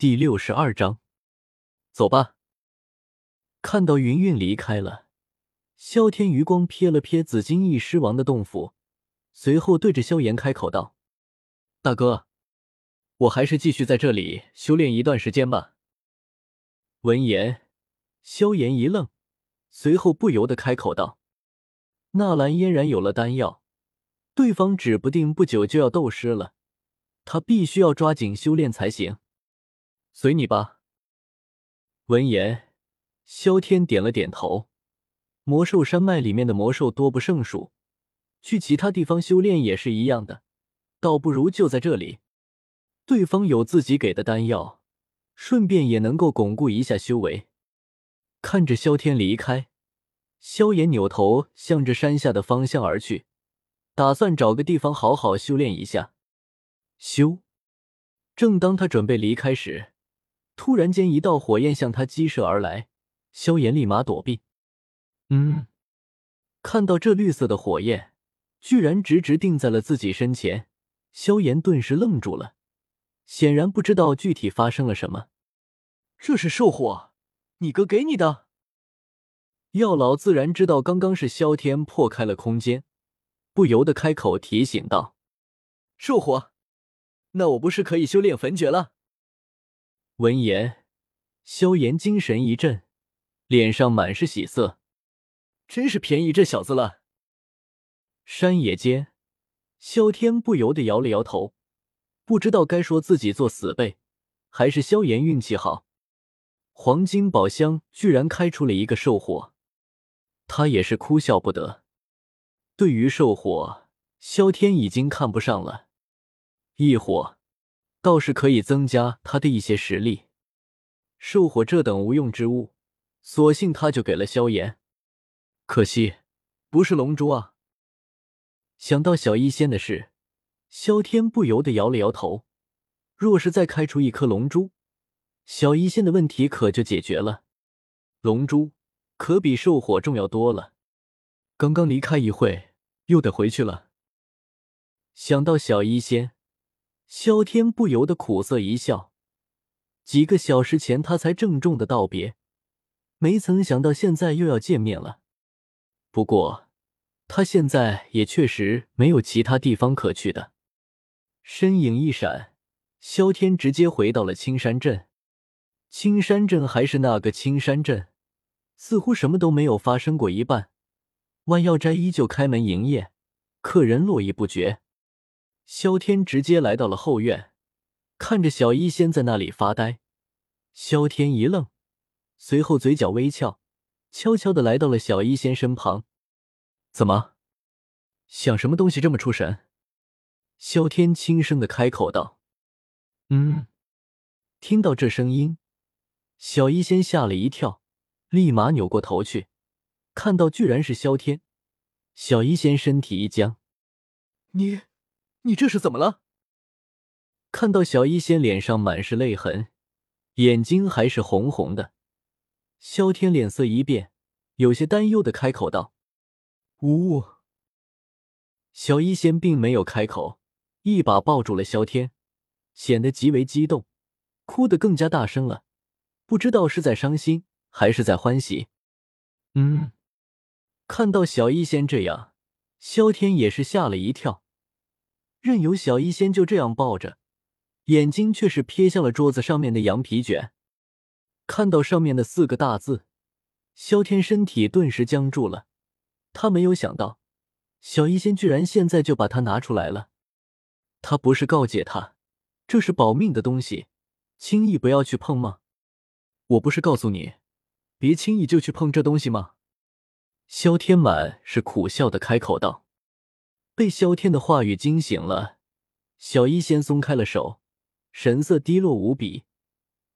第六十二章，走吧。看到云云离开了，萧天余光瞥了瞥紫金翼狮王的洞府，随后对着萧炎开口道：“大哥，我还是继续在这里修炼一段时间吧。”闻言，萧炎一愣，随后不由得开口道：“纳兰嫣然有了丹药，对方指不定不久就要斗师了，他必须要抓紧修炼才行。”随你吧。闻言，萧天点了点头。魔兽山脉里面的魔兽多不胜数，去其他地方修炼也是一样的，倒不如就在这里。对方有自己给的丹药，顺便也能够巩固一下修为。看着萧天离开，萧炎扭头向着山下的方向而去，打算找个地方好好修炼一下。修。正当他准备离开时，突然间，一道火焰向他激射而来，萧炎立马躲避。嗯，看到这绿色的火焰，居然直直定在了自己身前，萧炎顿时愣住了，显然不知道具体发生了什么。这是兽火，你哥给你的？药老自然知道刚刚是萧天破开了空间，不由得开口提醒道：“兽火，那我不是可以修炼焚诀了？”闻言，萧炎精神一振，脸上满是喜色，真是便宜这小子了。山野间，萧天不由得摇了摇头，不知道该说自己做死背，还是萧炎运气好。黄金宝箱居然开出了一个兽火，他也是哭笑不得。对于兽火，萧天已经看不上了，异火。倒是可以增加他的一些实力。兽火这等无用之物，索性他就给了萧炎。可惜不是龙珠啊！想到小医仙的事，萧天不由得摇了摇头。若是再开出一颗龙珠，小医仙的问题可就解决了。龙珠可比兽火重要多了。刚刚离开一会，又得回去了。想到小医仙。萧天不由得苦涩一笑。几个小时前，他才郑重的道别，没曾想到现在又要见面了。不过，他现在也确实没有其他地方可去的。身影一闪，萧天直接回到了青山镇。青山镇还是那个青山镇，似乎什么都没有发生过一般。万药斋依旧开门营业，客人络绎不绝。萧天直接来到了后院，看着小医仙在那里发呆，萧天一愣，随后嘴角微翘，悄悄的来到了小医仙身旁。怎么，想什么东西这么出神？萧天轻声的开口道：“嗯。”听到这声音，小医仙吓了一跳，立马扭过头去，看到居然是萧天，小医仙身体一僵：“你。”你这是怎么了？看到小医仙脸上满是泪痕，眼睛还是红红的，萧天脸色一变，有些担忧的开口道：“呜。”小医仙并没有开口，一把抱住了萧天，显得极为激动，哭得更加大声了，不知道是在伤心还是在欢喜。嗯，看到小医仙这样，萧天也是吓了一跳。任由小医仙就这样抱着，眼睛却是瞥向了桌子上面的羊皮卷，看到上面的四个大字，萧天身体顿时僵住了。他没有想到，小医仙居然现在就把它拿出来了。他不是告诫他，这是保命的东西，轻易不要去碰吗？我不是告诉你，别轻易就去碰这东西吗？萧天满是苦笑的开口道。被萧天的话语惊醒了，小医仙松开了手，神色低落无比，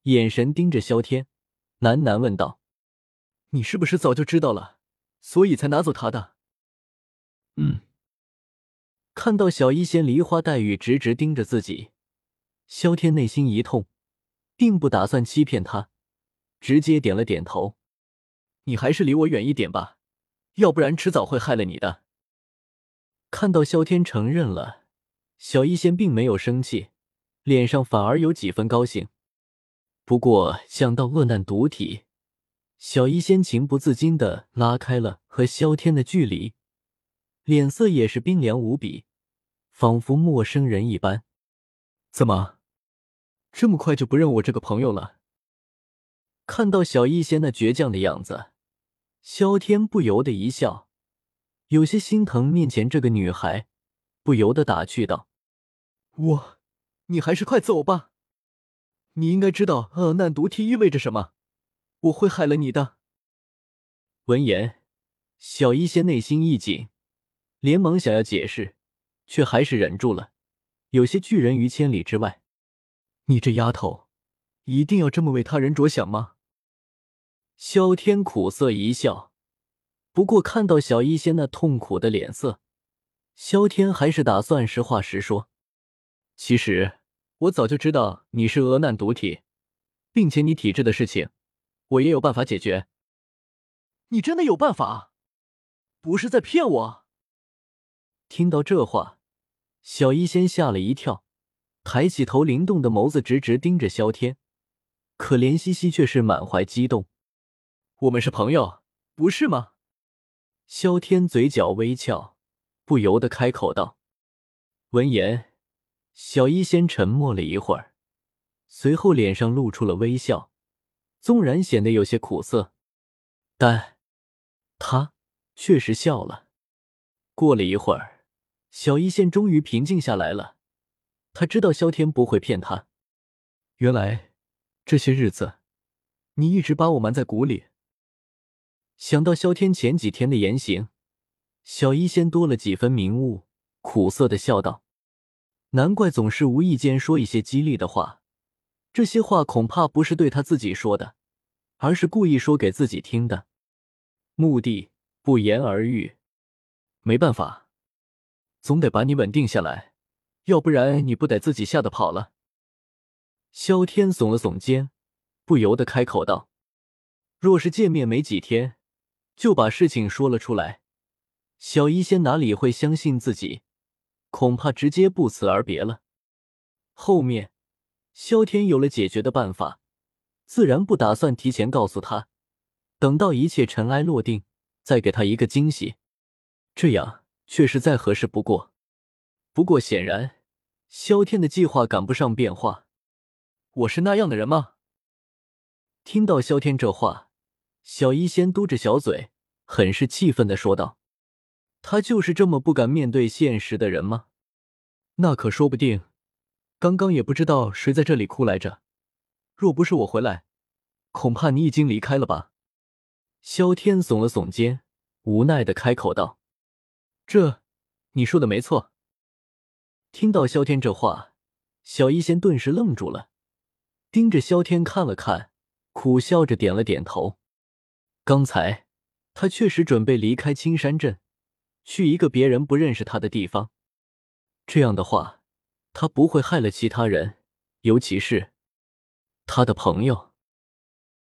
眼神盯着萧天，喃喃问道：“你是不是早就知道了，所以才拿走他的？”嗯。看到小医仙梨花带雨，直直盯着自己，萧天内心一痛，并不打算欺骗他，直接点了点头：“你还是离我远一点吧，要不然迟早会害了你的。”看到萧天承认了，小医仙并没有生气，脸上反而有几分高兴。不过想到恶难毒体，小医仙情不自禁的拉开了和萧天的距离，脸色也是冰凉无比，仿佛陌生人一般。怎么，这么快就不认我这个朋友了？看到小医仙那倔强的样子，萧天不由得一笑，有些心疼面前这个女孩，不由得打趣道：“我，你还是快走吧。你应该知道恶难毒体意味着什么，我会害了你的。”闻言，小医仙内心一紧，连忙想要解释，却还是忍住了，有些拒人于千里之外。你这丫头，一定要这么为他人着想吗？萧天苦涩一笑，不过看到小医仙那痛苦的脸色，萧天还是打算实话实说。其实我早就知道你是鹅难毒体，并且你体质的事情，我也有办法解决。你真的有办法？不是在骗我？听到这话，小医仙吓了一跳，抬起头，灵动的眸子直直盯着萧天，可怜兮兮却是满怀激动。我们是朋友，不是吗？萧天嘴角微翘，不由得开口道。闻言，小医仙沉默了一会儿，随后脸上露出了微笑，纵然显得有些苦涩，但他确实笑了。过了一会儿，小医仙终于平静下来了。他知道萧天不会骗他，原来这些日子你一直把我瞒在鼓里。想到萧天前几天的言行，小医仙多了几分明悟，苦涩的笑道：“难怪总是无意间说一些激励的话，这些话恐怕不是对他自己说的，而是故意说给自己听的，目的不言而喻。没办法，总得把你稳定下来，要不然你不得自己吓得跑了。”萧天耸了耸肩，不由得开口道：“若是见面没几天。”就把事情说了出来，小医仙哪里会相信自己？恐怕直接不辞而别了。后面，萧天有了解决的办法，自然不打算提前告诉他，等到一切尘埃落定，再给他一个惊喜。这样确实再合适不过。不过显然，萧天的计划赶不上变化。我是那样的人吗？听到萧天这话。小医仙嘟着小嘴，很是气愤的说道：“他就是这么不敢面对现实的人吗？那可说不定。刚刚也不知道谁在这里哭来着。若不是我回来，恐怕你已经离开了吧？”萧天耸了耸肩，无奈的开口道：“这，你说的没错。”听到萧天这话，小医仙顿时愣住了，盯着萧天看了看，苦笑着点了点头。刚才他确实准备离开青山镇，去一个别人不认识他的地方。这样的话，他不会害了其他人，尤其是他的朋友。